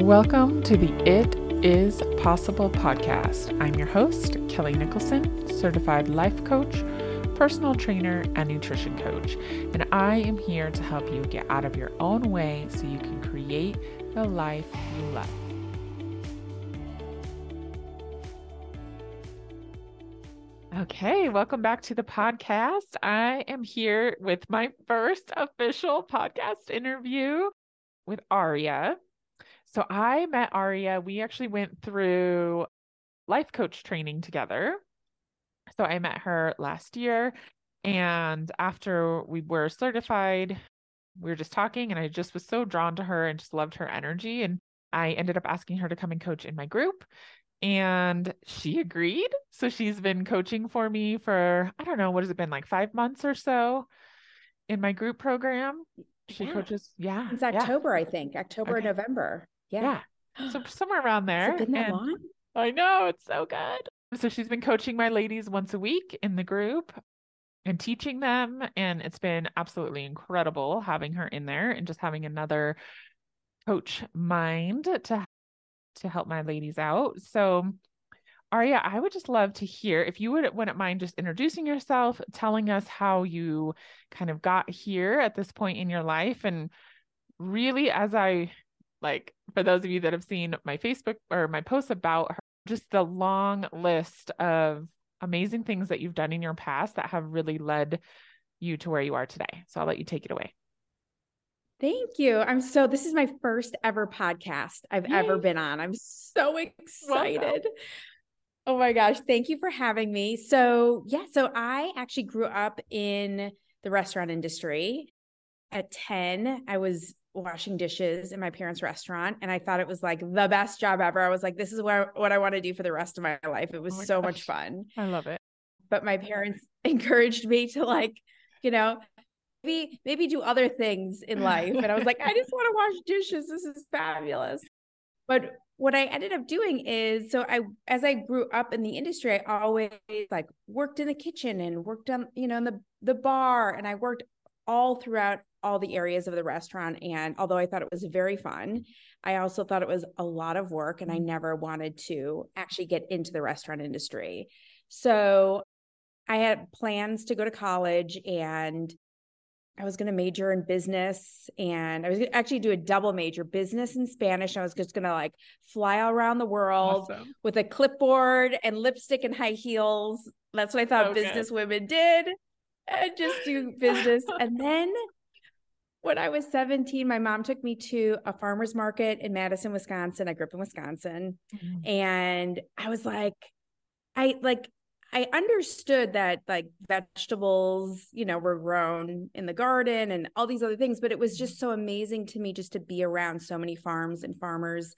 Welcome to the It Is Possible podcast. I'm your host, Kelly Nicholson, certified life coach, personal trainer, and nutrition coach. And I am here to help you get out of your own way so you can create the life you love. Okay, welcome back to the podcast. I am here with my first official podcast interview with Aria. So I met Aria. We actually went through life coach training together. So I met her last year. And after we were certified, we were just talking, and I just was so drawn to her and just loved her energy. And I ended up asking her to come and coach in my group. And she agreed. So she's been coaching for me for, I don't know, what has it been, like five months or so in my group program. She yeah. coaches, yeah. It's October, yeah. I think, October okay. November. Yeah. yeah. So somewhere around there. Been that long? I know, it's so good. So she's been coaching my ladies once a week in the group and teaching them. And it's been absolutely incredible having her in there and just having another coach mind to to help my ladies out. So Aria, I would just love to hear if you would wouldn't mind just introducing yourself, telling us how you kind of got here at this point in your life. And really, as I like for those of you that have seen my Facebook or my posts about her, just the long list of amazing things that you've done in your past that have really led you to where you are today. So I'll let you take it away. Thank you. I'm so this is my first ever podcast I've Yay. ever been on. I'm so excited. Welcome. Oh my gosh, thank you for having me. So, yeah, so I actually grew up in the restaurant industry. At 10, I was washing dishes in my parents' restaurant and I thought it was like the best job ever. I was like this is what what I want to do for the rest of my life. It was oh so gosh. much fun. I love it. But my parents encouraged me to like, you know, maybe maybe do other things in life and I was like I just want to wash dishes. This is fabulous. But what I ended up doing is so I as I grew up in the industry, I always like worked in the kitchen and worked on, you know, in the the bar and I worked all throughout all the areas of the restaurant. And although I thought it was very fun, I also thought it was a lot of work and I mm-hmm. never wanted to actually get into the restaurant industry. So I had plans to go to college and I was going to major in business and I was actually do a double major business and Spanish. I was just going to like fly all around the world awesome. with a clipboard and lipstick and high heels. That's what I thought okay. business women did and just do business. and then when I was 17, my mom took me to a farmer's market in Madison, Wisconsin. I grew up in Wisconsin. Mm-hmm. And I was like, I like, I understood that like vegetables, you know, were grown in the garden and all these other things, but it was just so amazing to me just to be around so many farms and farmers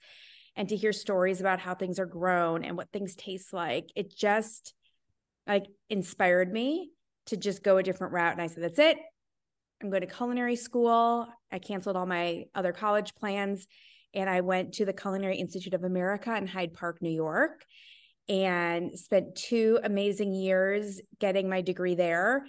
and to hear stories about how things are grown and what things taste like. It just like inspired me to just go a different route. And I said, that's it. I'm going to culinary school. I canceled all my other college plans and I went to the Culinary Institute of America in Hyde Park, New York, and spent two amazing years getting my degree there.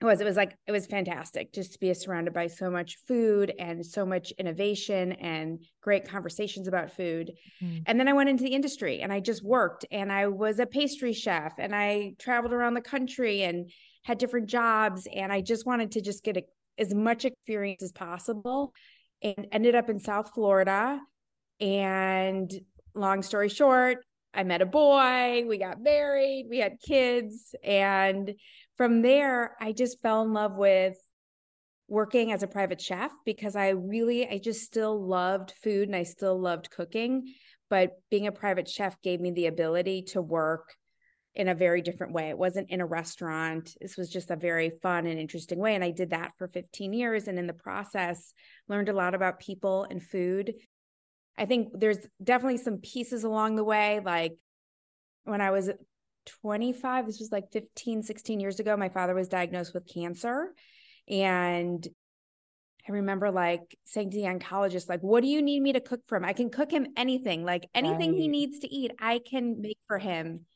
It was it was like it was fantastic just to be surrounded by so much food and so much innovation and great conversations about food. Mm. And then I went into the industry and I just worked and I was a pastry chef and I traveled around the country and had different jobs and I just wanted to just get a, as much experience as possible and ended up in South Florida. And long story short, I met a boy, we got married, we had kids. And from there, I just fell in love with working as a private chef because I really, I just still loved food and I still loved cooking. But being a private chef gave me the ability to work in a very different way. It wasn't in a restaurant. This was just a very fun and interesting way. And I did that for 15 years. And in the process, learned a lot about people and food. I think there's definitely some pieces along the way. Like when I was 25, this was like 15, 16 years ago, my father was diagnosed with cancer. And I remember like saying to the oncologist, like, what do you need me to cook for him? I can cook him anything, like anything right. he needs to eat, I can make for him.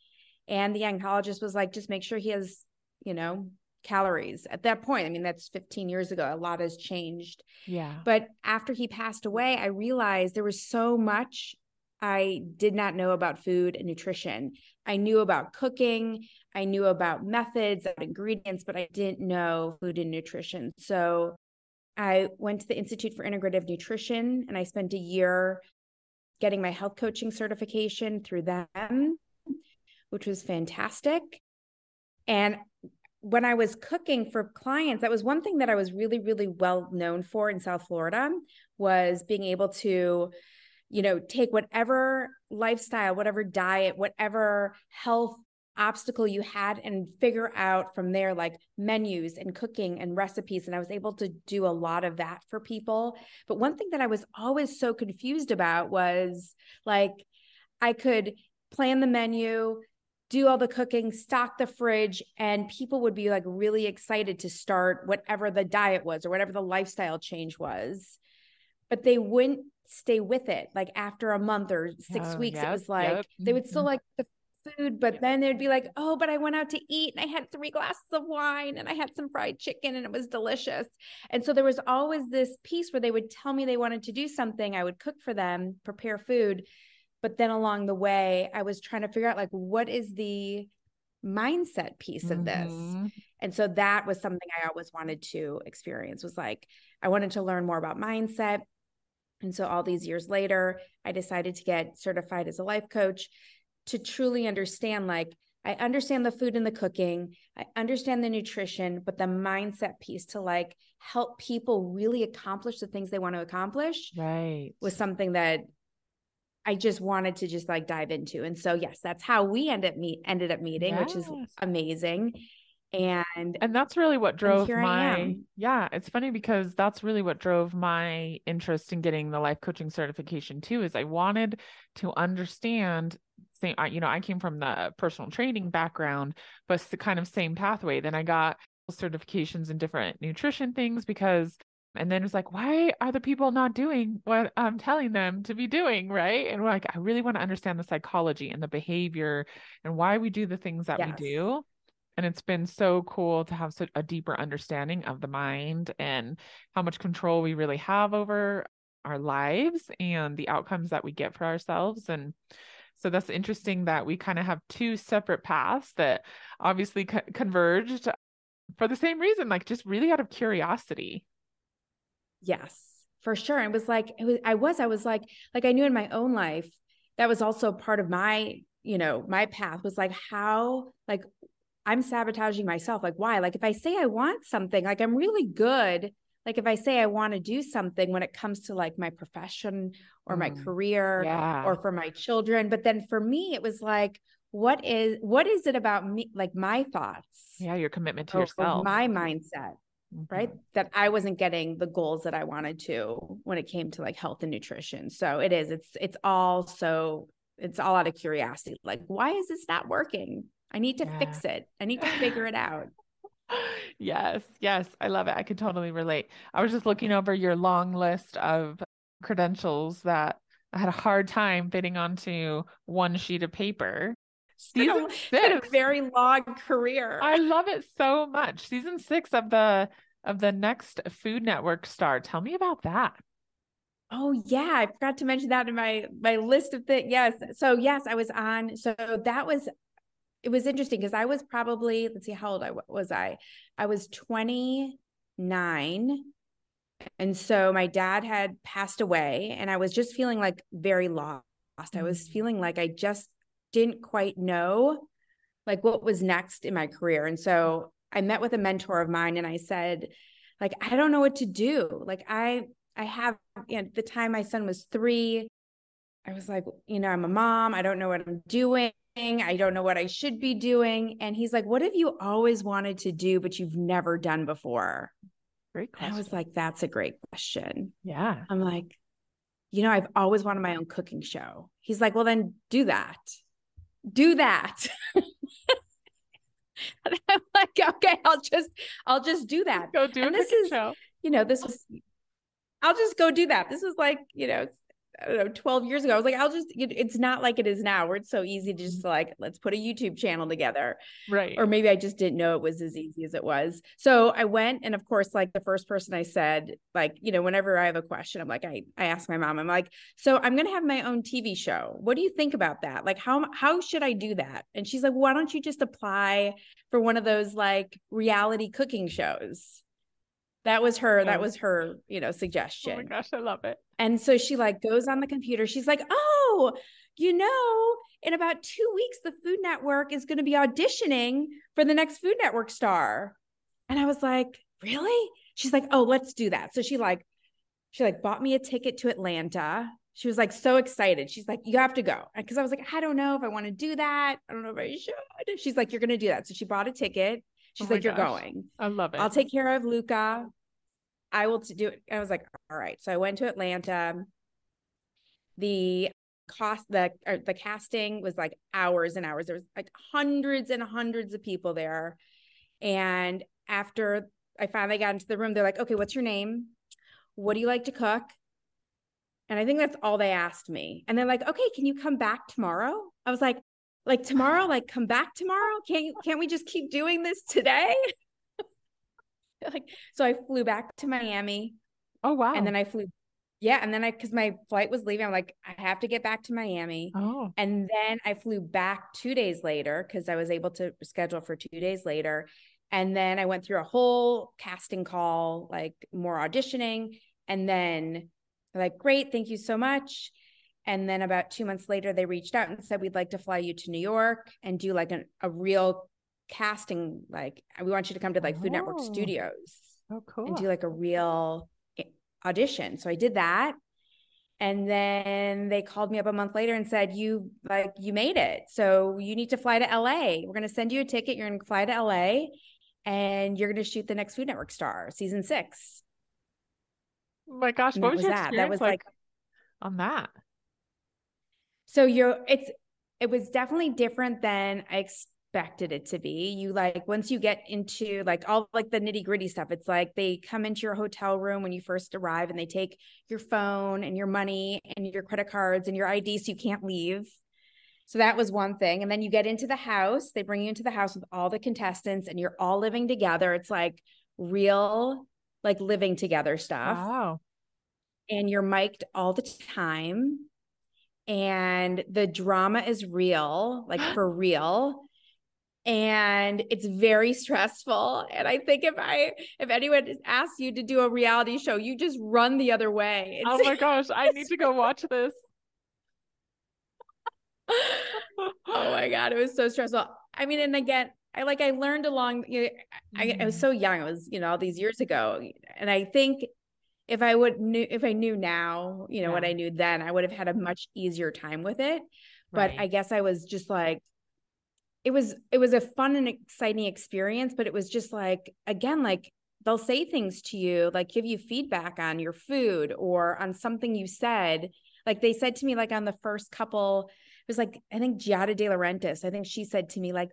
And the oncologist was like, just make sure he has, you know, calories at that point. I mean, that's 15 years ago. A lot has changed. Yeah. But after he passed away, I realized there was so much I did not know about food and nutrition. I knew about cooking, I knew about methods, about ingredients, but I didn't know food and nutrition. So I went to the Institute for Integrative Nutrition and I spent a year getting my health coaching certification through them, which was fantastic. And when I was cooking for clients, that was one thing that I was really, really well known for in South Florida was being able to, you know, take whatever lifestyle, whatever diet, whatever health obstacle you had and figure out from there like menus and cooking and recipes and I was able to do a lot of that for people but one thing that I was always so confused about was like I could plan the menu do all the cooking stock the fridge and people would be like really excited to start whatever the diet was or whatever the lifestyle change was but they wouldn't stay with it like after a month or six Oh, weeks yep, it was like yep. they would still Mhm. like the food, but then they'd be like, oh, but I went out to eat and I had three glasses of wine and I had some fried chicken and it was delicious. And so there was always this piece where they would tell me they wanted to do something. I would cook for them, prepare food. But then along the way, I was trying to figure out like, what is the mindset piece of this? Mhm. And so that was something I always wanted to experience was like, I wanted to learn more about mindset. And so all these years later, I decided to get certified as a life coach to truly understand like I understand the food and the cooking, I understand the nutrition, but the mindset piece to like help people really accomplish the things they want to accomplish Right. was something that I just wanted to just like dive into. And so yes, that's how we end up meet ended up meeting, which is amazing. And And that's really what drove my yeah, it's funny because that's really what drove my interest in getting the life coaching certification too is I wanted to understand same I, you know, I came from the personal training background, but it's the kind of same pathway. Then I got certifications in different nutrition things because and then it's like, why are the people not doing what I'm telling them to be doing? Right. And we're like, I really want to understand the psychology and the behavior and why we do the things that we do. And it's been so cool to have such a deeper understanding of the mind and how much control we really have over our lives and the outcomes that we get for ourselves. And so that's interesting that we kind of have two separate paths that obviously co- converged for the same reason, like just really out of curiosity. Yes, for sure. It was like it was I was I was like like I knew in my own life that was also part of my, you know, my path was like how like I'm sabotaging myself. Like why? Like if I say I want something, like I'm really good. Like if I say I want to do something when it comes to like my profession or my Mm, career Yeah. or for my children, but then for me it was like what is what is it about me like my thoughts yeah, your commitment to yourself. my mindset right Mhm. that i wasn't getting the goals that i wanted to when it came to like health and nutrition so it is it's it's all so it's all out of curiosity like why is this not working i need to Yeah. fix it i need to figure it out Yes, yes, I love it. I can totally relate. I was just looking over your long list of credentials that I had a hard time fitting onto one sheet of paper. Season been a six. very long career I love it so much. Season six of the of the next Food Network star. Tell me about that. Oh yeah, I forgot to mention that in my my list of things. Yes. So yes, I was on. So that was it was interesting because I was probably let's see how old I was I. I was 29. And so my dad had passed away and I was just feeling like very lost. I was Mm. feeling like I just didn't quite know like what was next in my career. And so I met with a mentor of mine and I said like I don't know what to do. Like I I have you know, at the time my son was 3. I was like, you know, I'm a mom. I don't know what I'm doing. I don't know what I should be doing. And he's like, what have you always wanted to do, but you've never done before? Great And question. I was like, that's a great question. yeah. I'm like, you know, I've always wanted my own cooking show. He's like, well, then do that. Do that. I'm like, okay, I'll just, I'll just do that. Go do And this is- show. You know, this was, I'll just go do that. This was like, you know, I don't know, 12 years ago. I was like, I'll just, it's not like it is now where it's so easy to just mm-hmm. like, let's put a YouTube channel together. Right. Or maybe I just didn't know it was as easy as it was. So I went, and of course, like the first person I said, like, you know, whenever I have a question, I'm like, I, I ask my mom, I'm like, so I'm going to have my own TV show. What do you think about that? Like, how, how should I do that? And she's like, why don't you just apply for one of those like reality cooking shows? That was her, that was her, you know, suggestion. Oh my gosh, I love it. And so she like goes on the computer. She's like, "Oh, you know, in about 2 weeks the Food Network is going to be auditioning for the next Food Network star." And I was like, "Really?" She's like, "Oh, let's do that." So she like she like bought me a ticket to Atlanta. She was like so excited. She's like, "You have to go." Cuz I was like, "I don't know if I want to do that. I don't know if I should." She's like, "You're going to do that." So she bought a ticket. She's Oh like, "You're gosh. going." I love it. I'll take care of Luca. I will do it. I was like, all right. So I went to Atlanta. The cost, the the casting was like hours and hours. There was like hundreds and hundreds of people there. And after I finally got into the room, they're like, okay, what's your name? What do you like to cook? And I think that's all they asked me. And they're like, okay, can you come back tomorrow? I was like, like tomorrow, like come back tomorrow? Can't you, can't we just keep doing this today? like so I flew back to Miami oh wow. and then I flew yeah and then I cuz my flight was leaving I'm like I have to get back to Miami oh and then I flew back 2 days later cuz I was able to schedule for 2 days later and then I went through a whole casting call like more auditioning and then like great thank you so much and then about 2 months later they reached out and said we'd like to fly you to New York and do like an, a real casting like we want you to come to like Food Network Oh. Studios oh cool. and do like a real audition. So I did that. And then they called me up a month later and said, You like you made it. So you need to fly to LA. We're gonna send you a ticket. You're gonna fly to LA and you're gonna shoot the next Food Network star, season six. oh my gosh, And what was, was that. That was like, like on that? So you're it's it was definitely different than I expected it to be. You like once you get into like all like the nitty gritty stuff, it's like they come into your hotel room when you first arrive and they take your phone and your money and your credit cards and your ID so you can't leave. So that was one thing. And then you get into the house, they bring you into the house with all the contestants and you're all living together. It's like real, like living together stuff Wow. and you're mic'd all the time and the drama is real like for real. And it's very stressful. And i think if i if anyone asks you to do a reality show you just run the other way. Oh my gosh, I need to go watch this. oh my god it was so stressful. I mean and again i like i learned along you know, I, I was Mhm. so young it was you know all these years ago. And i think if i would knew if i knew now you know what i knew then i would have had a much easier time with it. But Right. i guess i was just like it was it was a fun and exciting experience but it was just like again like they'll say things to you like give you feedback on your food or on something you said. Like they said to me like on the first couple it was like i think giada de laurentiis i think she said to me like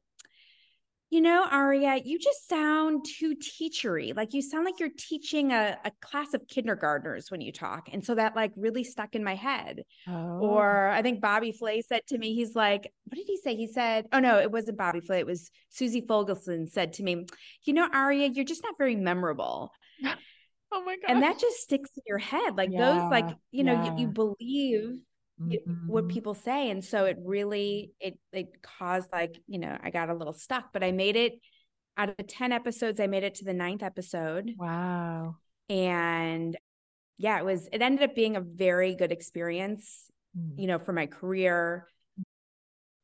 you know aria you just sound too teachery like you sound like you're teaching a, a class of kindergartners when you talk and so that like really stuck in my head Oh. or I think Bobby Flay said to me, he's like, what did he say? He said, oh no, it wasn't Bobby Flay. It was Susie Fogelson said to me, you know, Aria, you're just not very memorable. oh my God. And that just sticks in your head. Like those, like, you know, you, you believe y- what people say. And so it really, it, it caused like, you know, I got a little stuck, but I made it out of 10 episodes. I made it to the ninth episode Wow. and yeah, it was, it ended up being a very good experience Mm. you know, for my career.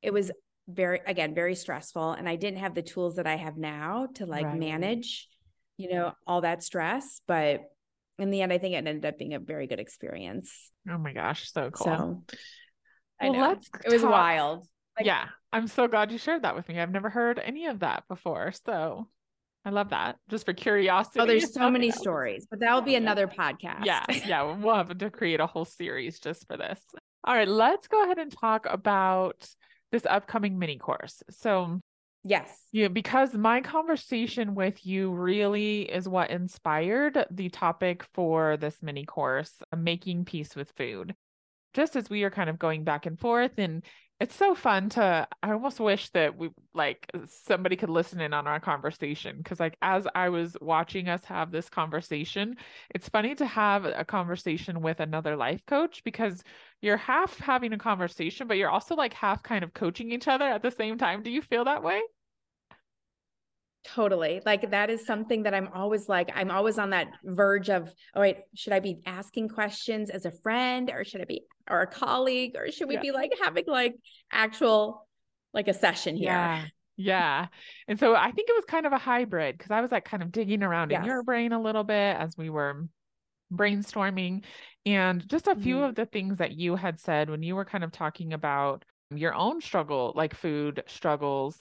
It was very, again, very stressful. And I didn't have the tools that I have now to like Right. manage, you know, all that stress. But in the end, I think it ended up being a very good experience. Oh my gosh, so cool. So I well, know. let's it was talk- wild. Like- yeah, I'm so glad you shared that with me. I've never heard any of that before. So I love that. Just for curiosity. Oh, there's so many else. stories, but that will be another podcast. Yeah, yeah, we'll have to create a whole series just for this. All right, let's go ahead and talk about this upcoming mini course. So, yes. yeah, because my conversation with you really is what inspired the topic for this mini course, making peace with food. just as we are kind of going back and forth and it's so fun to i almost wish that we like somebody could listen in on our conversation because like as i was watching us have this conversation it's funny to have a conversation with another life coach because you're half having a conversation but you're also like half kind of coaching each other at the same time do you feel that way Totally. Like that is something that I'm always like, I'm always on that verge of, all right, should I be asking questions as a friend or should I be, or a colleague, or should we yeah. be like having like actual, like a session here? Yeah. Yeah. And so I think it was kind of a hybrid because I was like kind of digging around yes. in your brain a little bit as we were brainstorming and just a few mm-hmm. of the things that you had said when you were kind of talking about your own struggle, like food struggles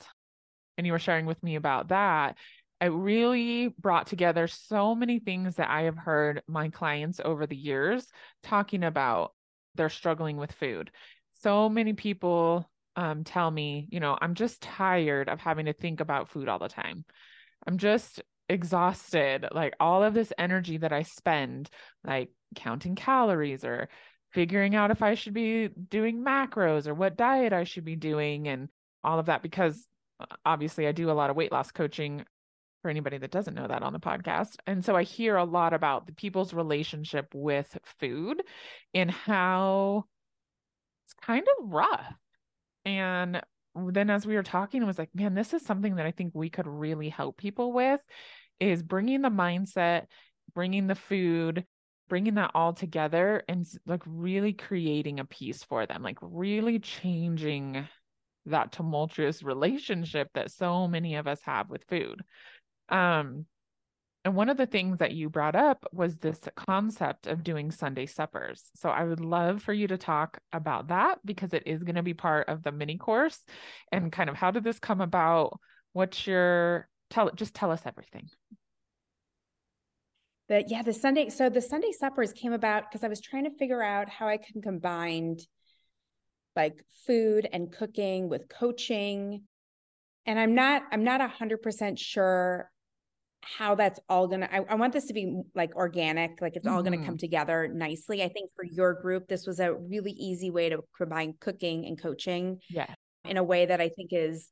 and you were sharing with me about that, it really brought together so many things that I have heard my clients over the years talking about they're struggling with food. So many people um, tell me, you know, I'm just tired of having to think about food all the time. I'm just exhausted. Like all of this energy that I spend, like counting calories or figuring out if I should be doing macros or what diet I should be doing and all of that because Uh, obviously I do a lot of weight loss coaching for anybody that doesn't know that on the podcast. And so I hear a lot about the people's relationship with food and how it's kind of rough. And then as we were talking, I was like, man, this is something that I think we could really help people with is bringing the mindset, bringing the food, bringing that all together and like really creating a piece for them, like really changing that tumultuous relationship that so many of us have with food. Um, and one of the things that you brought up was this concept of doing Sunday suppers. So I would love for you to talk about that because it is going to be part of the mini course and kind of how did this come about? What's your tell just tell us everything. But yeah, the Sunday so the Sunday suppers came about because I was trying to figure out how I can combine like food and cooking with coaching and i'm not i'm not a hundred percent sure how that's all gonna I, I, want this to be like organic like it's mm-hmm. all gonna come mm-hmm. together nicely i think for your group this was a really easy way to combine cooking and coaching yeah in a way that i think is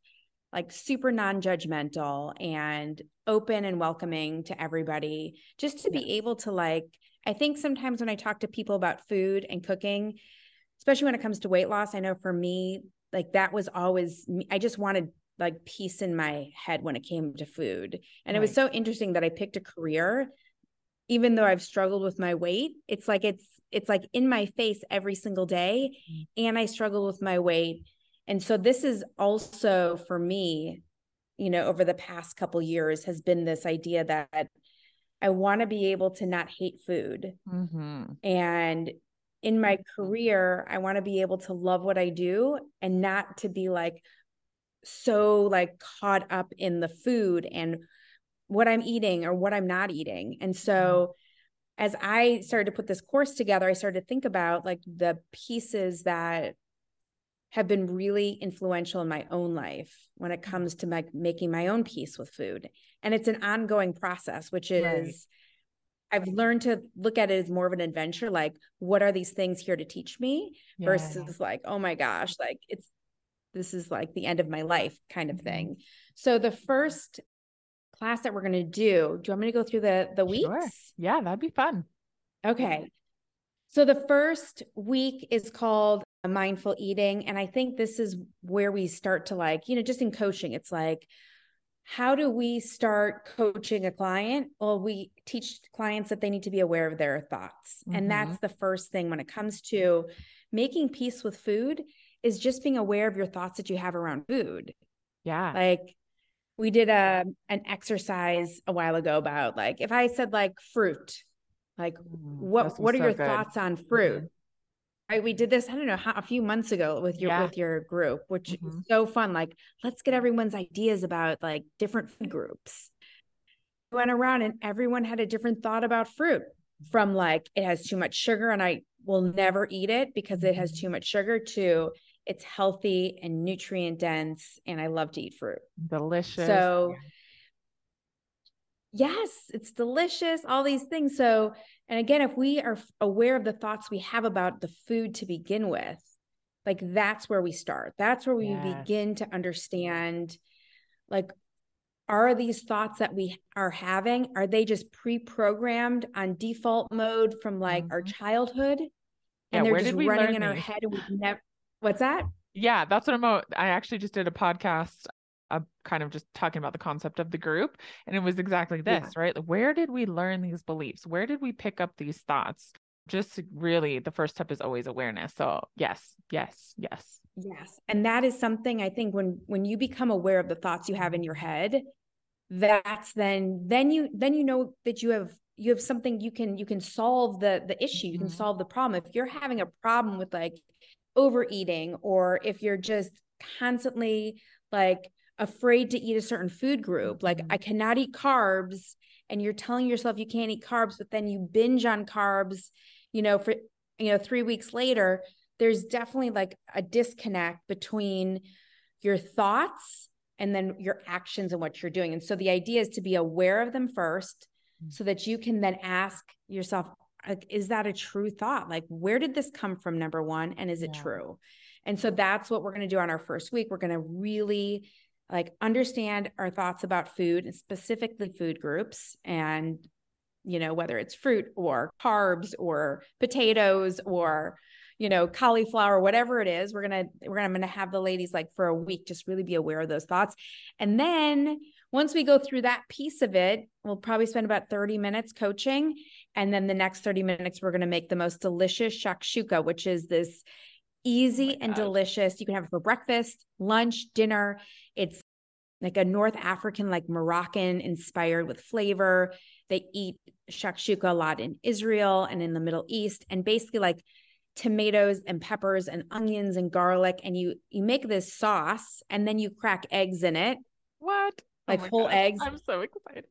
like super non-judgmental and open and welcoming to everybody just to be able to like i think sometimes when i talk to people about food and cooking especially when it comes to weight loss. I know for me, like that was always, I just wanted like peace in my head when it came to food. And right. it was so interesting that I picked a career, even though I've struggled with my weight. It's like, it's, it's like in my face every single day. Mm-hmm. And I struggle with my weight. And so this is also for me, you know, over the past couple years has been this idea that I want to be able to not hate food. Mm-hmm. And in my career, I want to be able to love what I do and not to be like so like caught up in the food and what I'm eating or what I'm not eating. And so mm-hmm. as I started to put this course together, I started to think about like the pieces that have been really influential in my own life when it comes to like making my own peace with food. And it's an ongoing process, which is right I've learned to look at it as more of an adventure. Like, what are these things here to teach me yeah. versus like, oh my gosh, like it's, this is like the end of my life kind of mm-hmm. thing. So the first class that we're going to do, do you want me to go through the, the weeks? Sure. Yeah, that'd be fun. Okay. So the first week is called mindful eating. And I think this is where we start to like, you know, just in coaching, it's like, how do we start coaching a client? Well, we teach clients that they need to be aware of their thoughts. Mm-hmm. And that's the first thing when it comes to making peace with food is just being aware of your thoughts that you have around food. Yeah. Like we did a an exercise a while ago about like if I said like fruit, like mm, what what are so your good. thoughts on fruit? Mm-hmm we did this i don't know how, a few months ago with your yeah. with your group which mm-hmm. is so fun like let's get everyone's ideas about like different food groups. We went around and everyone had a different thought about fruit from like it has too much sugar and i will never eat it because it has too much sugar to it's healthy and nutrient dense and i love to eat fruit. Delicious. So yes it's delicious all these things so And again, if we are aware of the thoughts we have about the food to begin with, like that's where we start. That's where we yes. begin to understand like are these thoughts that we are having are they just pre-programmed on default mode from like mm-hmm. our childhood and yeah, they're just running in these? our head and we've never what's that yeah that's what i'm i actually just did a podcast uh, kind of just talking about the concept of the group and it was exactly this yeah. right where did we learn these beliefs? Where did we pick up these thoughts? Just really the first step is always awareness. So yes yes yes. Yes and that is something i think when when you become aware of the thoughts you have in your head that's then then you then you know that you have you have something you can you can solve the the issue you can mm-hmm. solve the problem. If you're having a problem with like overeating or if you're just constantly like afraid to eat a certain food group like i mm-hmm. cannot eat carbs and you're telling yourself you can't eat carbs but then you binge on carbs you know for you know 3 weeks later there's definitely like a disconnect between your thoughts and then your actions and what you're doing. And so the idea is to be aware of them first mm. so that you can then ask yourself, like, is that a true thought? Like, where did this come from? Number one. And is it true? And so that's what we're going to do on our first week. We're going to really like understand our thoughts about food and specifically food groups and you know whether it's fruit or carbs or potatoes or you know, cauliflower, whatever it is. We're gonna we're gonna I'm gonna have the ladies like for a week just really be aware of those thoughts. And then once we go through that piece of it, we'll probably spend about 30 minutes coaching. And then the next 30 minutes, we're gonna make the most delicious shakshuka, which is this oh easy oh and delicious. You can have it for breakfast, lunch, dinner. It's like a North African, like Moroccan inspired with flavor. They eat shakshuka a lot in Israel and in the Middle East. And basically, like tomatoes and peppers and onions and garlic and you you make this sauce and then you crack eggs in it what oh like oh whole eggs i'm so excited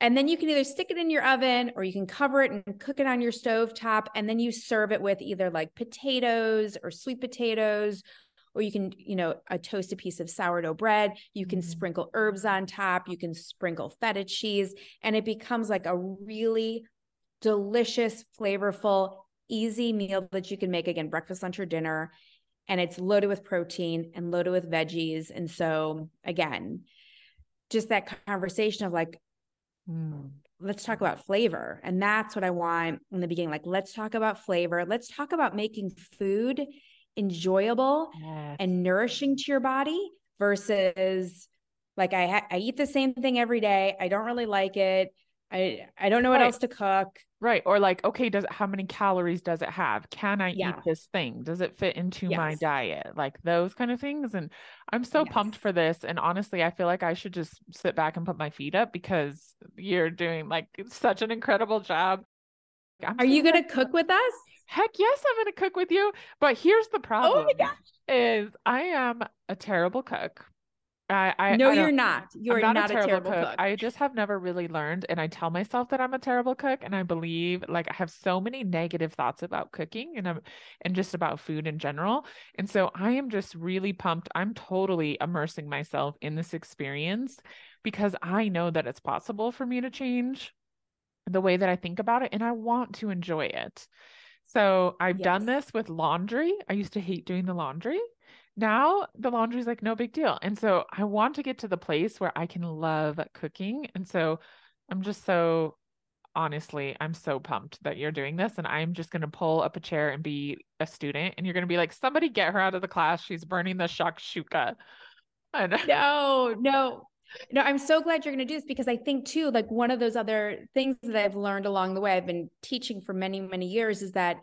and then you can either stick it in your oven or you can cover it and cook it on your stove top and then you serve it with either like potatoes or sweet potatoes or you can you know a toast a piece of sourdough bread you can mm-hmm. sprinkle herbs on top you can sprinkle feta cheese and it becomes like a really delicious flavorful easy meal that you can make again, breakfast, lunch, or dinner. And it's loaded with protein and loaded with veggies. And so, again, just that conversation of like, mm, let's talk about flavor. And that's what I want in the beginning. Like, let's talk about flavor. Let's talk about making food enjoyable yes. and nourishing to your body versus like I ha- I eat the same thing every day. I don't really like it. I I don't know what right. else to cook. Right. Or like, okay, does it, how many calories does it have? Can I yeah. eat this thing? Does it fit into yes. my diet? Like those kind of things. And I'm so yes. pumped for this. And honestly, I feel like I should just sit back and put my feet up because you're doing like such an incredible job. I'm Are so you gonna cook with us? Heck yes, I'm gonna cook with you. But here's the problem. Oh my gosh. Is I am a terrible cook. I, I no, I you're not. You're not, not, a terrible, terrible cook. cook. I just have never really learned, and I tell myself that I'm a terrible cook, and I believe like I have so many negative thoughts about cooking and I'm and just about food in general. And so I am just really pumped. I'm totally immersing myself in this experience because I know that it's possible for me to change the way that I think about it, and I want to enjoy it. So I've yes. done this with laundry. I used to hate doing the laundry now the laundry is like no big deal. And so I want to get to the place where I can love cooking. And so I'm just so honestly, I'm so pumped that you're doing this. And I'm just going to pull up a chair and be a student. And you're going to be like, somebody get her out of the class. She's burning the shakshuka. And- no, no. No, I'm so glad you're going to do this because I think too, like one of those other things that I've learned along the way, I've been teaching for many, many years is that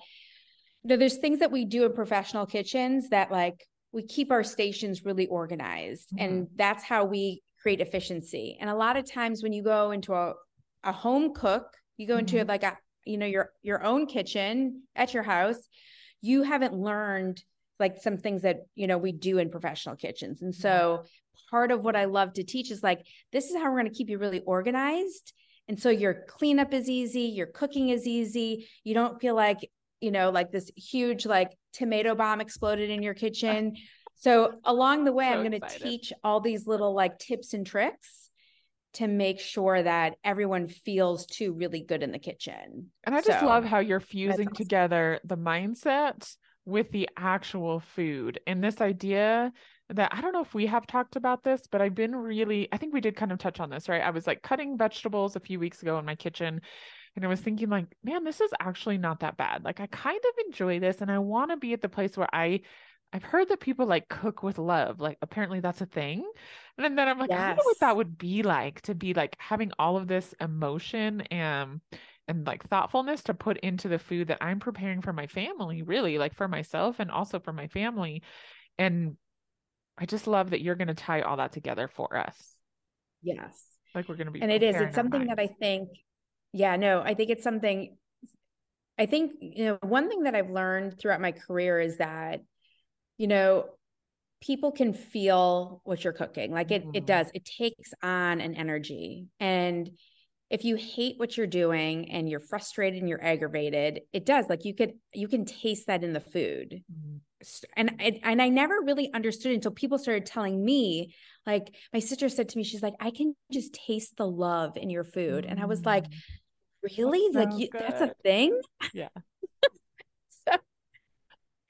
you know, there's things that we do in professional kitchens that like we keep our stations really organized mm-hmm. and that's how we create efficiency and a lot of times when you go into a, a home cook you go into mm-hmm. like a you know your your own kitchen at your house you haven't learned like some things that you know we do in professional kitchens and so part of what i love to teach is like this is how we're going to keep you really organized and so your cleanup is easy your cooking is easy you don't feel like you know like this huge like tomato bomb exploded in your kitchen. So along the way, so I'm going to teach all these little like tips and tricks to make sure that everyone feels too really good in the kitchen. And I just So, love how you're fusing awesome. together the mindset with the actual food and this idea that I don't know if we have talked about this, but I've been really, I think we did kind of touch on this, right? I was like cutting vegetables a few weeks ago in my kitchen and I was thinking like, man, this is actually not that bad. Like I kind of enjoy this and I want to be at the place where I I've heard that people like cook with love. Like apparently that's a thing. And then I'm like, I wonder what that would be like to be like having all of this emotion and and like thoughtfulness to put into the food that I'm preparing for my family, really, like for myself and also for my family. And I just love that you're going to tie all that together for us. Yes. Like we're going to be and it is it's something that i think yeah no i think it's something i think you know one thing that i've learned throughout my career is that you know people can feel what you're cooking like it it Mhm. does it takes on an energy and if you hate what you're doing and you're frustrated and you're aggravated it does like you could you can taste that in the food Mhm. And and and I never really understood until people started telling me like my sister said to me she's like I can just taste the love in your food and I was like Mm. really like so you, that's a thing Yeah. so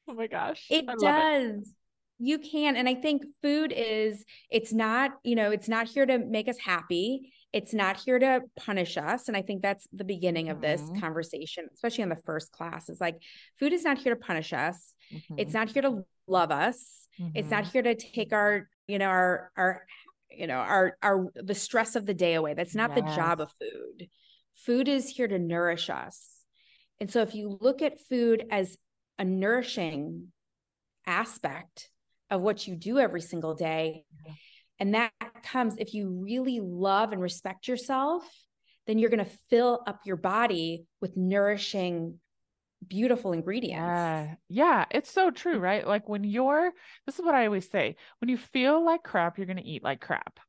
Oh my gosh. it love it. does you can and I think food is it's not you know it's not here to make us happy it's not here to punish us and I think that's the beginning of this Mhm. conversation especially in the first class is like food is not here to punish us it's Mhm. not here to love us it's not Mhm. here to take our you know our our you know our our the stress of the day away that's not the job of food food is here to nourish us and so if you look at food as a nourishing aspect of what you do every single day. And that comes if you really love and respect yourself then you're going to fill up your body with nourishing beautiful ingredients Yeah. Yeah. It's so true, right? Like when you're, this is what I always say when you feel like crap, you're going to eat like crap.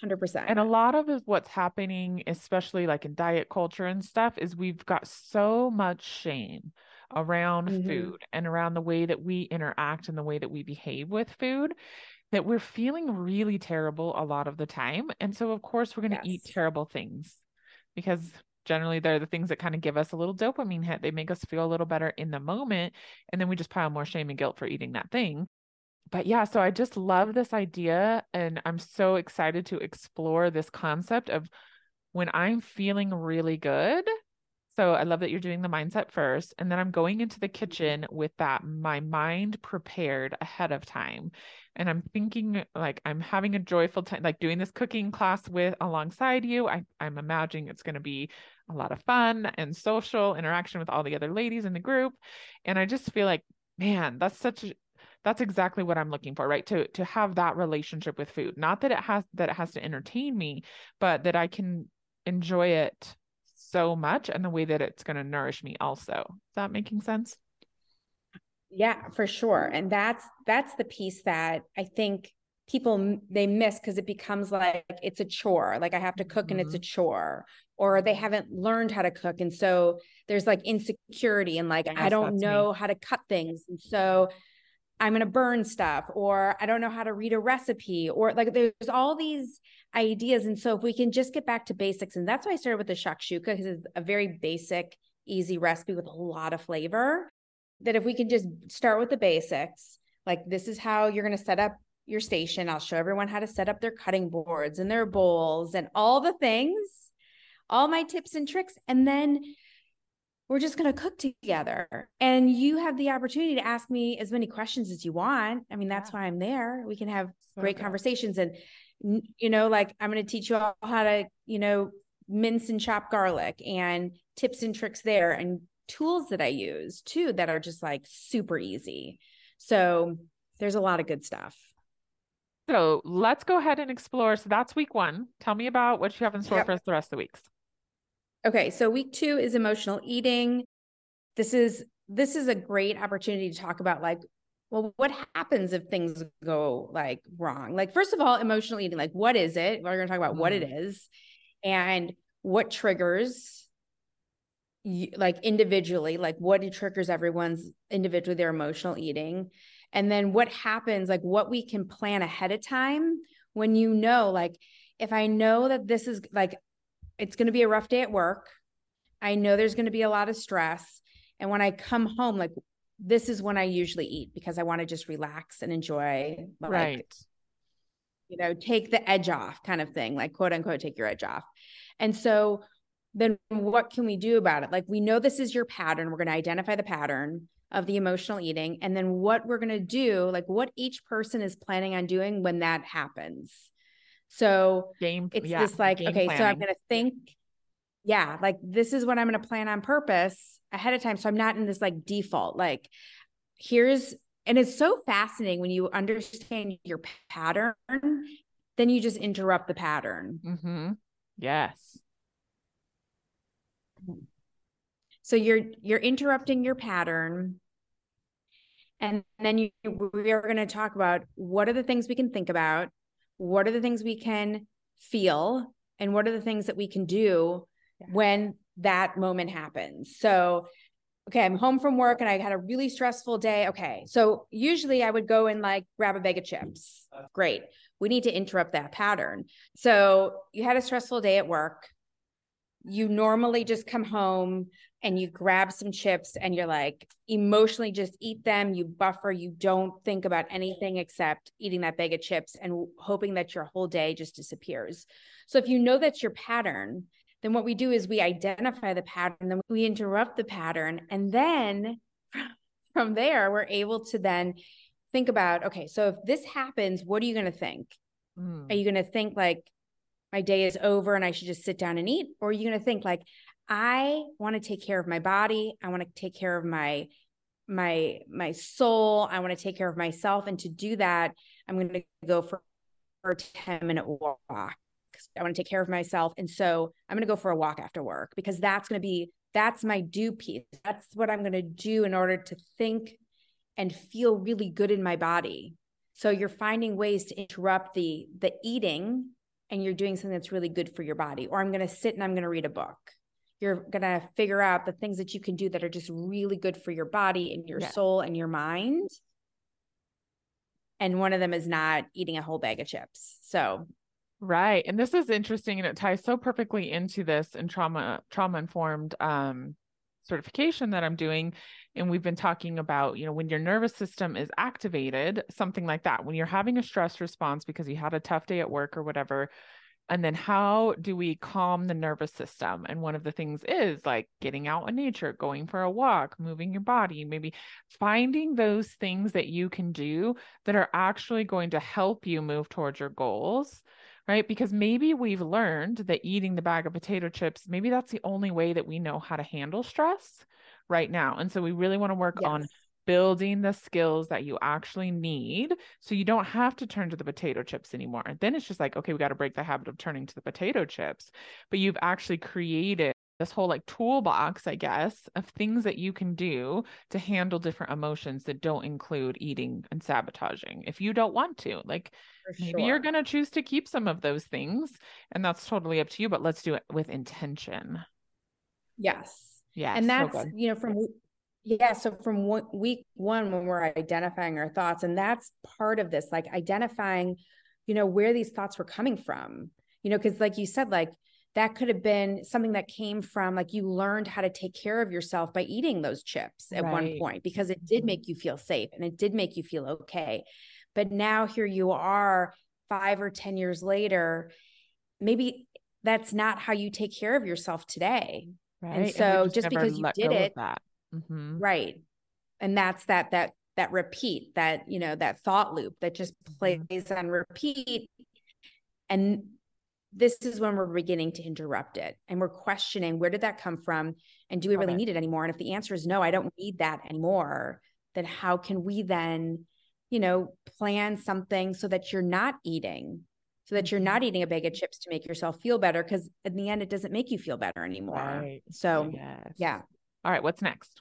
100% And a lot of what's happening, especially like in diet culture and stuff, is we've got so much shame around Mhm. food and around the way that we interact and the way that we behave with food that we're feeling really terrible a lot of the time. And so, of course, we're going to eat terrible things because generally they're the things that kind of give us a little dopamine hit. They make us feel a little better in the moment. And then we just pile more shame and guilt for eating that thing but yeah, so I just love this idea and I'm so excited to explore this concept of when I'm feeling really good. So I love that you're doing the mindset first and then I'm going into the kitchen with that my mind prepared ahead of time. And I'm thinking like I'm having a joyful time like doing this cooking class with alongside you. I I'm imagining it's going to be a lot of fun and social interaction with all the other ladies in the group. And I just feel like man, that's such a that's exactly what I'm looking for, right? To to have that relationship with food. Not that it has that it has to entertain me, but that I can enjoy it so much and the way that it's going to nourish me also. Is that making sense? Yeah, for sure. And that's that's the piece that I think people they miss because it becomes like it's a chore. Like I have to cook and it's a mm-hmm. chore, or they haven't learned how to cook, and so there's like insecurity and like I don't that's me. know how to cut things, and so I'm gonna burn stuff, or I don't know how to read a recipe, or like there's all these ideas. And so if we can just get back to basics, and that's why I started with the shakshuka because it's a very basic, easy recipe with a lot of flavor that if we can just start with the basics, like this is how you're going to set up your station. I'll show everyone how to set up their cutting boards and their bowls and all the things, all my tips and tricks. And then we're just going to cook together. And you have the opportunity to ask me as many questions as you want. I mean, that's Yeah. why I'm there. We can have So great good. conversations. And, you know, like I'm going to teach you all how to, you know, mince and chop garlic and tips and tricks there and tools that I use too that are just like super easy. So there's a lot of good stuff. So let's go ahead and explore. So that's week one. Tell me about what you have in store Yep. for us the rest of the weeks. Okay, so week 2 is emotional eating. This is this is a great opportunity to talk about like well what happens if things go like wrong? Like first of all, emotional eating, like what is it? We're going to talk about what it mm-hmm. is and what triggers you, like individually, like what triggers everyone's individually their emotional eating. And then what happens, like what we can plan ahead of time when you know, like if I know that this is like, it's going to be a rough day at work, I know there's going to be a lot of stress. And when I come home, like, this is when I usually eat because I want to just relax and enjoy. Like, right. You know, take the edge off kind of thing, like quote unquote, take your edge off. And so then what can we do about it? Like, we know this is your pattern. We're going to identify the pattern of the emotional eating. And then what we're going to do, like what each person is planning on doing when that happens. So game, it's yeah, this like, okay, planning. so I'm going to think, yeah, like this is what I'm going to plan on purpose ahead of time. So I'm not in this like default, like here's, and it's so fascinating when you understand your pattern, then you just interrupt the pattern. Mm-hmm. Yes. So you're you're interrupting your pattern. And then you, we are going to talk about what are the things we can think about, what are the things we can feel, and what are the things that we can do yeah. when that moment happens. So, okay, I'm home from work and I had a really stressful day. Okay. So, usually I would go and like grab a bag of chips. Great. We need to interrupt that pattern. So, you had a stressful day at work. You normally just come home, and you grab some chips and you're like emotionally just eat them you buffer you don't think about anything except eating that bag of chips and hoping that your whole day just disappears so if you know that's your pattern then what we do is we identify the pattern then we interrupt the pattern and then from there we're able to then think about okay so if this happens what are you going to think mm. are you going to think like my day is over and i should just sit down and eat or are you going to think like I want to take care of my body. I want to take care of my my my soul. I want to take care of myself. And to do that, I'm going to go for, a 10 minute walk. I want to take care of myself. And so I'm going to go for a walk after work because that's going to be that's my do piece. That's what I'm going to do in order to think and feel really good in my body. So you're finding ways to interrupt the the eating and you're doing something that's really good for your body. Or I'm going to sit and I'm going to read a book you're going to figure out the things that you can do that are just really good for your body and your soul and your mind. And one of them is not eating a whole bag of chips. So, right. And this is interesting and it ties so perfectly into this and trauma trauma informed um certification that I'm doing and we've been talking about, you know, when your nervous system is activated, something like that, when you're having a stress response because you had a tough day at work or whatever, and then how do we calm the nervous system? And one of the things is like getting out in nature going for a walk moving your body maybe finding those things that you can do that are actually going to help you move towards your goals right? Because maybe we've learned that eating the bag of potato chips maybe that's the only way that we know how to handle stress right now and so we really want to work yes. on building the skills that you actually need so you don't have to turn to the potato chips anymore. And then it's just like, okay, we got to break the habit of turning to the potato chips. But you've actually created this whole like toolbox, I guess, of things that you can do to handle different emotions that don't include eating and sabotaging if you don't want to. Like For maybe sure. you're going to choose to keep some of those things, and that's totally up to you, but let's do it with intention. Yes. Yeah. And that's, so you know, from yeah. So from week one, when we're identifying our thoughts, and that's part of this, like identifying, you know, where these thoughts were coming from, you know, because like you said, like that could have been something that came from like you learned how to take care of yourself by eating those chips at right. one point because it did mm-hmm. make you feel safe and it did make you feel okay. But now here you are five or 10 years later, maybe that's not how you take care of yourself today. Right. And so and just, just because you did it, that Mm-hmm. Right. And that's that that that repeat, that you know, that thought loop that just mm-hmm. plays mm-hmm. on repeat. And this is when we're beginning to interrupt it and we're questioning where did that come from and do we really need it anymore and if the answer is no i don't need that anymore then how can we then you know plan something so that you're not eating so that you're not mm-hmm. eating a bag of chips to make yourself feel better because in the end it doesn't make you feel better anymore right. so yes. yeah all right, what's next?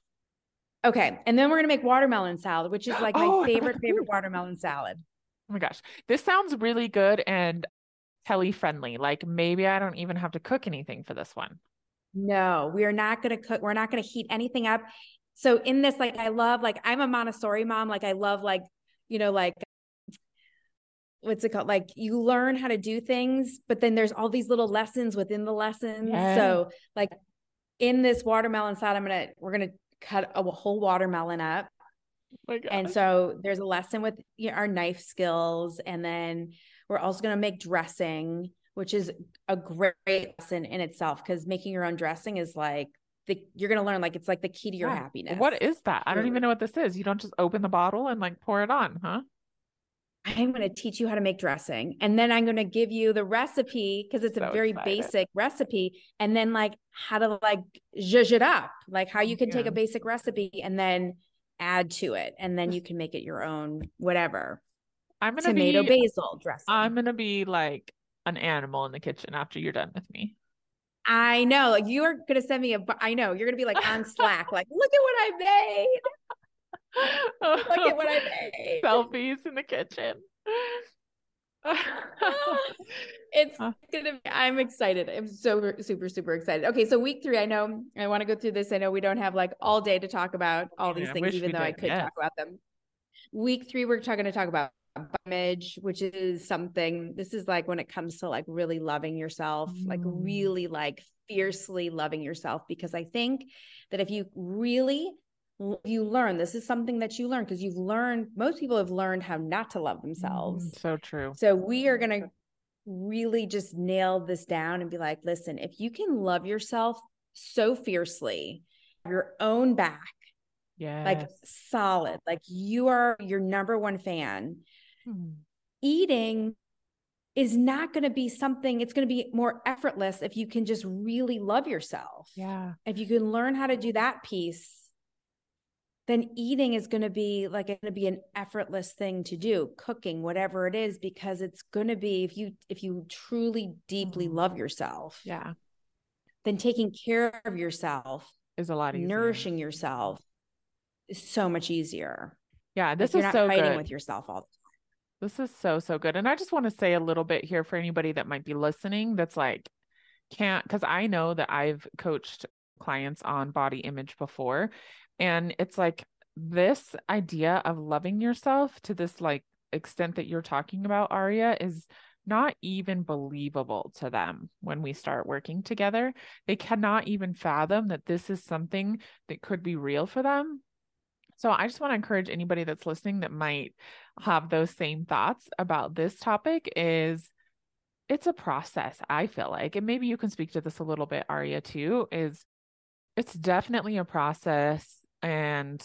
Okay. And then we're going to make watermelon salad, which is like my oh, favorite, favorite watermelon salad. Oh my gosh. This sounds really good and telly friendly. Like maybe I don't even have to cook anything for this one. No, we are not going to cook. We're not going to heat anything up. So in this, like, I love, like, I'm a Montessori mom. Like, I love, like, you know, like, what's it called? Like you learn how to do things, but then there's all these little lessons within the lessons. Yeah. So like in this watermelon salad, I'm gonna we're gonna cut a whole watermelon up. Oh my And so there's a lesson with you know, our knife skills. And then we're also going to make dressing, which is a great lesson in itself because making your own dressing is like the, you're to learn like it's like the key to your Yeah. happiness. What is that? I don't even know what this is. You don't just open the bottle and like pour it on, huh? I'm going to teach you how to make dressing. And then I'm going to give you the recipe because it's So a very excited. basic recipe. And then like how to like zhuzh it up, like how you can take a basic recipe and then add to it. And then you can make it your own, whatever. I'm gonna Tomato be basil dressing. I'm gonna be like an animal in the kitchen after you're done with me. I know. Like you are gonna send me a, I know you're gonna be like on Slack. Like, look at what I made. Look at what I made. Selfies in the kitchen. It's Uh. gonna. Be, I'm excited. I'm so super super excited. Okay, so week three. I know I want to go through this. I know we don't have like all day to talk about all these Yeah, things, even though I could yes. talk about them. Week three, we're talking to talk about image, which is something. This is like when it comes to like really loving yourself, like Mm. really like fiercely loving yourself. Because I think that if you really you learn this is something that you learn because you've learned most people have learned how not to love themselves Mm, so true. so we are going to really just nail this down and be like, listen, if you can love yourself so fiercely, your own back, Yeah. like solid, like you are your number one fan, eating is not going to be something, it's going to be more effortless if you can just really love yourself. Yeah. If you can learn how to do that piece, then eating is going to be like going to be an effortless thing to do cooking whatever it is because it's going to be if you if you truly deeply Mhm. love yourself Yeah. then taking care of yourself Is a lot easier. nourishing yourself is so much easier Yeah. This is not so fighting good. with yourself all the time This is so, so good. And I just want to say a little bit here for anybody that might be listening that's like, can't, because I know that I've coached clients on body image before. And it's like this idea of loving yourself to this like extent that you're talking about, Aria, is not even believable to them when we start working together. They cannot even fathom that this is something that could be real for them. So I just want to encourage anybody that's listening that might have those same thoughts about this topic is it's a process, I feel like. And maybe you can speak to this a little bit, Aria, too, is it's definitely a process. And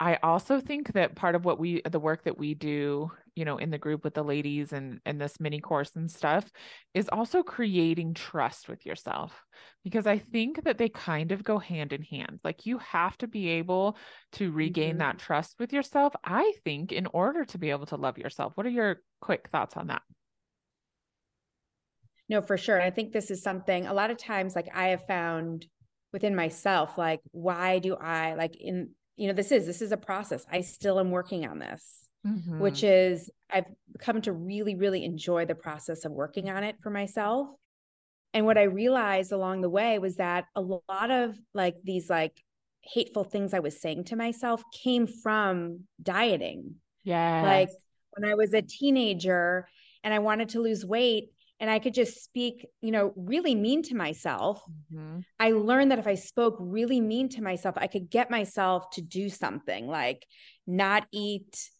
I also think that part of what we the work that we do, you know, in the group with the ladies and and this mini course and stuff is also creating trust with yourself because I think that they kind of go hand in hand. Like you have to be able to regain Mhm. that trust with yourself, I think, in order to be able to love yourself. What are your quick thoughts on that? No, for sure. I think this is something a lot of times, like I have found within myself, like, why do I like in, you know, this is, this is a process. I still am working on this, Mm-hmm. which is, I've come to really, really enjoy the process of working on it for myself. And what I realized along the way was that a lot of like these like hateful things I was saying to myself came from dieting yeah. like when I was a teenager and I wanted to lose weight and I could just speak, you know, really mean to myself. Mhm. I learned that if I spoke really mean to myself, I could get myself to do something like not eat,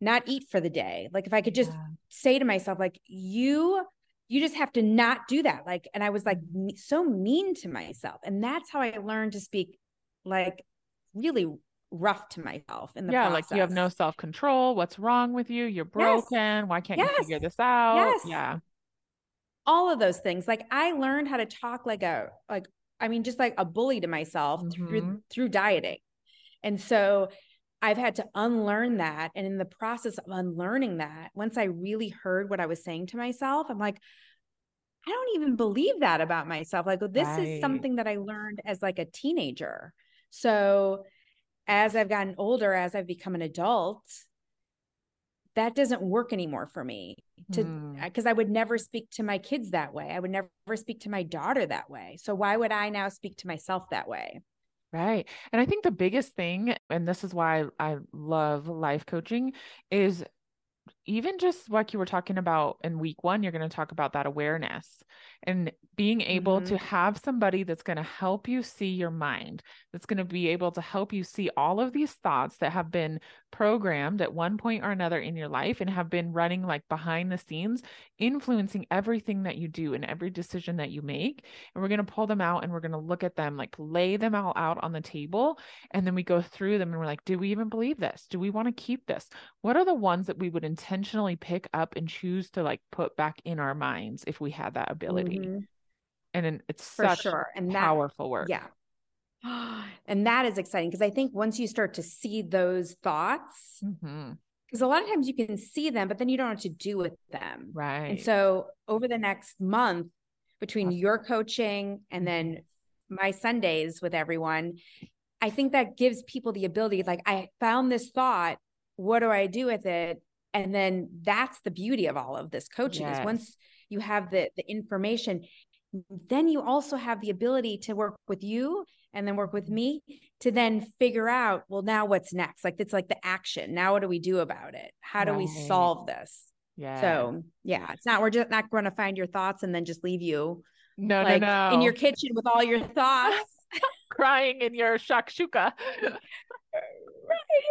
not eat for the day. Like if I could just Yeah. say to myself, like, you, you just have to not do that. Like, and I was like Mm-hmm. so mean to myself. And that's how I learned to speak like really rough to myself in the yeah, process. like you have no self control. What's wrong with you? You're broken. Why can't you figure this out? Yes. Yeah. All of those things like i learned how to talk like a like i mean just like a bully to myself through Mhm. through dieting. And so i've had to unlearn that. And in the process of unlearning that once i really heard what i was saying to myself i'm like i don't even believe that about myself. Like this Right. is something that i learned as like a teenager. So as i've gotten older as i've become an adult that doesn't work anymore for me to mm. because I would never speak to my kids that way. I would never speak to my daughter that way. So why would I now speak to myself that way? Right. And I think the biggest thing, and this is why I love life coaching, is even just like you were talking about in week one, you're going to talk about that awareness and being able Mhm. to have somebody that's going to help you see your mind, that's going to be able to help you see all of these thoughts that have been programmed at one point or another in your life and have been running like behind the scenes, influencing everything that you do and every decision that you make. And we're going to pull them out and we're going to look at them, like lay them all out on the table. And then we go through them and we're like, do we even believe this? Do we want to keep this? What are the ones that we would intentionally pick up and choose to like put back in our minds if we had that ability? Mhm. And then it's For such sure. And that powerful work. Yeah. And that is exciting because I think once you start to see those thoughts, because a lot of times you can see them, but then you don't know what to do with them. Right. And so over the next month, between your coaching and then my Sundays with everyone, I think that gives people the ability, like, I found this thought. What do I do with it? And then that's the beauty of all of this coaching is once you have the the information, then you also have the ability to work with you and then work with me to then figure out, well, now what's next? Like it's like the action. Now what do we do about it? How do we solve this? yeah. So yeah, it's not we're just not going to find your thoughts and then just leave you no, like no, no. in your kitchen with all your thoughts. crying in your shakshuka. right,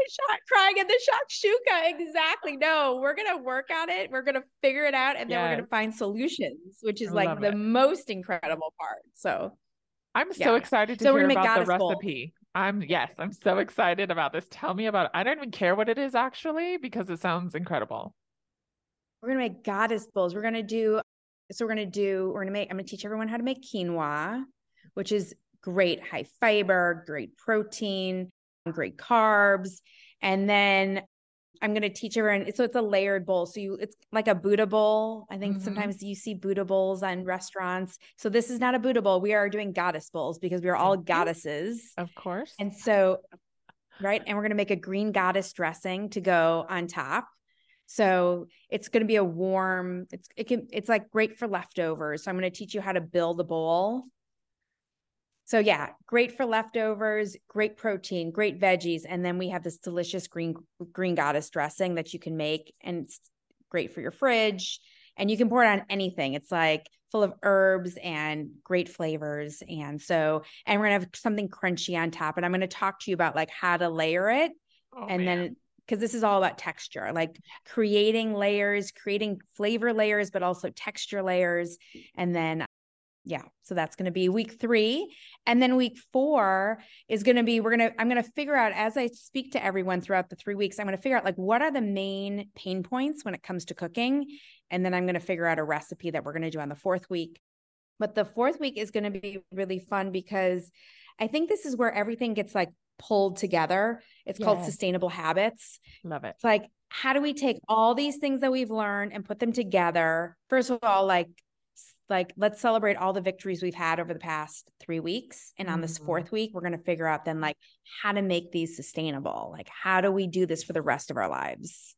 shot crying in the shakshuka. Exactly. No, we're gonna work on it. We're gonna figure it out, and then we're gonna find solutions, which is I like the it. most incredible part. So I'm Yeah. so excited to So hear about the goddess recipe. I'm yes, I'm so excited about this. Tell me about it. I don't even care what it is actually because it sounds incredible. we're gonna make goddess bowls. We're gonna do. So we're gonna do. We're gonna make. I'm gonna teach everyone how to make quinoa, which is great, high fiber, great protein, great carbs, and then I'm going to teach everyone. So it's a layered bowl. So you, it's like a Buddha bowl. I think Mhm. sometimes you see Buddha bowls on restaurants. So this is not a Buddha bowl. We are doing goddess bowls because we are all goddesses. Of course. And so, right. And we're going to make a green goddess dressing to go on top. So it's going to be a warm, it's, it can, it's like great for leftovers. So I'm going to teach you how to build a bowl. So yeah, great for leftovers, great protein, great veggies, and then we have this delicious green green goddess dressing that you can make, and it's great for your fridge. And you can pour it on anything. It's like full of herbs and great flavors. And so, and we're gonna have something crunchy on top. And I'm gonna talk to you about like how to layer it, Oh, and man. then because this is all about texture, like creating layers, creating flavor layers, but also texture layers, and then yeah so that's going to be week three and then week four is going to be we're going to i'm going to figure out as i speak to everyone throughout the three weeks i'm going to figure out like what are the main pain points when it comes to cooking and then i'm going to figure out a recipe that we're going to do on the fourth week but the fourth week is going to be really fun because i think this is where everything gets like pulled together it's called sustainable habits love it. it's like, how do we take all these things that we've learned and put them together? First of all, like, like let's celebrate all the victories we've had over the past three weeks. And on this Mhm. fourth week, we're going to figure out then like how to make these sustainable. Like, how do we do this for the rest of our lives?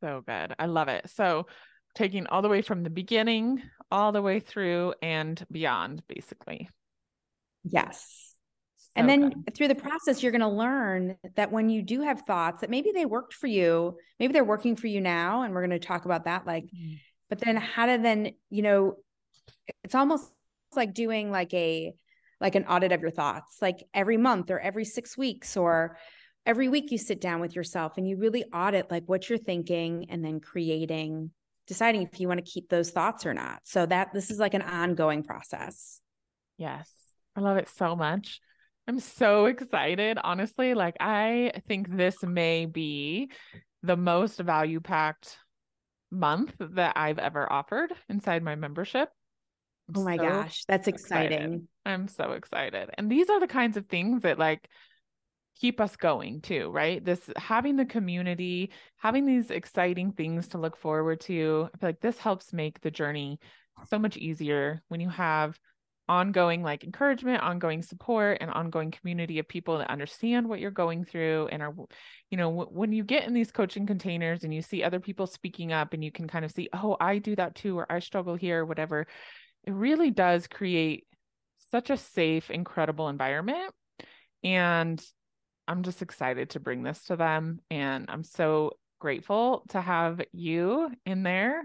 So good. I love it. So taking all the way from the beginning all the way through and beyond, basically. Yes. So and then good. through the process, you're going to learn that when you do have thoughts that maybe they worked for you, maybe they're working for you now. And we're going to talk about that. Like, Mm. but then how to then you know it's almost like doing like a like an audit of your thoughts like every month or every six weeks or every week you sit down with yourself and you really audit like what you're thinking and then creating deciding if you want to keep those thoughts or not so that this is like an ongoing process Yes. I love it so much. I'm so excited. Honestly, like I think this may be the most value packed month that I've ever offered inside my membership. I'm oh my so gosh that's excited. exciting I'm so excited. And these are the kinds of things that like keep us going too, right? This having the community, having these exciting things to look forward to. I feel like this helps make the journey so much easier when you have ongoing like encouragement, ongoing support, and ongoing community of people that understand what you're going through and are, you know, w- when you get in these coaching containers and you see other people speaking up and you can kind of see, oh, I do that too, or I struggle here, or whatever. It really does create such a safe, incredible environment. And I'm just excited to bring this to them. And I'm so grateful to have you in there.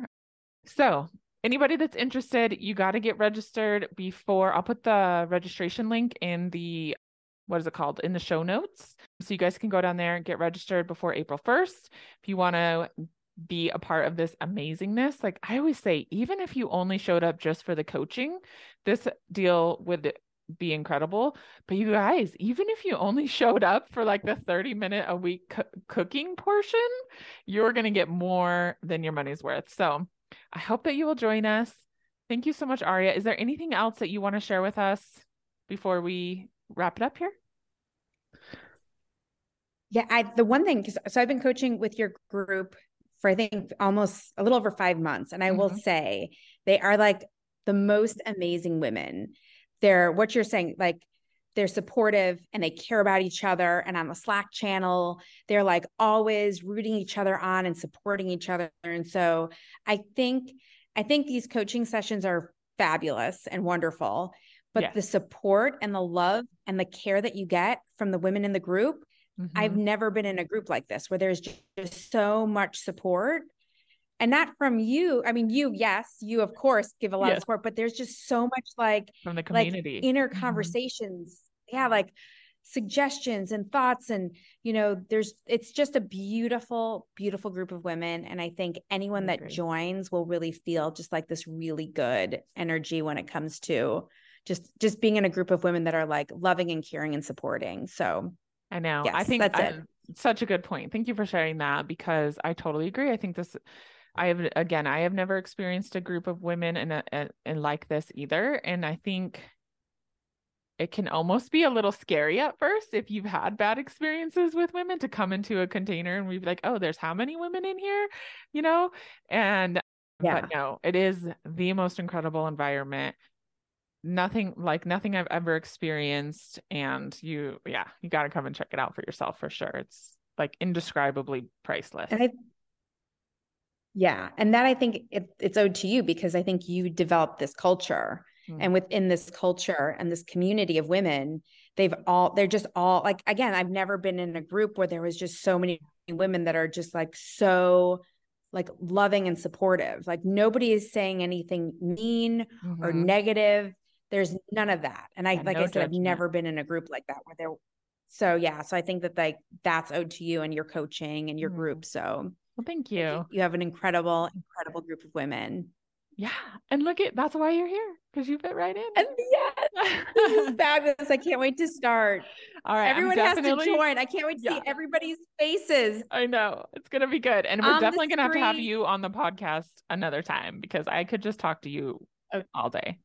So, anybody that's interested, you got to get registered before I'll put the registration link in the what is it called in the show notes. So you guys can go down there and get registered before April 1st. If you want to be a part of this amazingness, like I always say, even if you only showed up just for the coaching, this deal would be incredible. But you guys, even if you only showed up for like the 30 minute a week co- cooking portion, you're going to get more than your money's worth. So I hope that you will join us. Thank you so much, Aria. Is there anything else that you want to share with us before we wrap it up here? Yeah, I the one thing because so I've been coaching with your group for I think almost a little over five months, and I mm-hmm. will say they are like the most amazing women. They're what you're saying, like they're supportive and they care about each other. And on the Slack channel, they're like always rooting each other on and supporting each other. And so I think I think these coaching sessions are fabulous and wonderful. But yes. the support and the love and the care that you get from the women in the group, mm-hmm. I've never been in a group like this where there's just so much support and not from you. I mean, you, yes, you of course give a lot yes. of support, but there's just so much like from the community, like inner mm-hmm. conversations. Yeah, like suggestions and thoughts and you know there's it's just a beautiful beautiful group of women and i think anyone that joins will really feel just like this really good energy when it comes to just just being in a group of women that are like loving and caring and supporting so i know yes, i think that's I, it such a good point thank you for sharing that because i totally agree i think this I have again, I have never experienced a group of women and and like this either, and I think it can almost be a little scary at first if you've had bad experiences with women to come into a container and we'd be like, oh, there's how many women in here, you know? And yeah. but no, it is the most incredible environment. Nothing like nothing I've ever experienced. And you, yeah, you got to come and check it out for yourself for sure. It's like indescribably priceless. And I yeah. And that I think it, it's owed to you because I think you developed this culture. Mm-hmm. And within this culture and this community of women, they've all, they're just all like, again, I've never been in a group where there was just so many women that are just like so like loving and supportive. Like nobody is saying anything mean mm-hmm. or negative. There's none of that. And I, yeah, like no I said, judgment. I've never been in a group like that where there. So yeah, so I think that like that's owed to you and your coaching and your mm-hmm. group. So well, thank you. You have an incredible, incredible group of women. Yeah. And look at that's why you're here because you fit right in. And yes, this is fabulous. I can't wait to start. All right. Everyone has to join. I can't wait to yeah. see everybody's faces. I know. It's going to be good. And we're definitely going to have to have you on the podcast another time because I could just talk to you all day.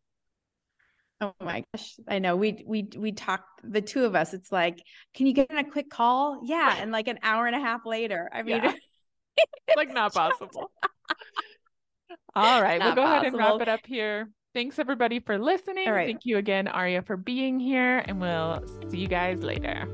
Oh my gosh. I know. We we we talked the two of us. It's like, can you get in a quick call? Yeah. And like an hour and a half later. I mean, yeah. like not possible. All right, not we'll go possible. ahead and wrap it up here. Thanks everybody for listening. Thank you again, Aria, for being here, and we'll see you guys later.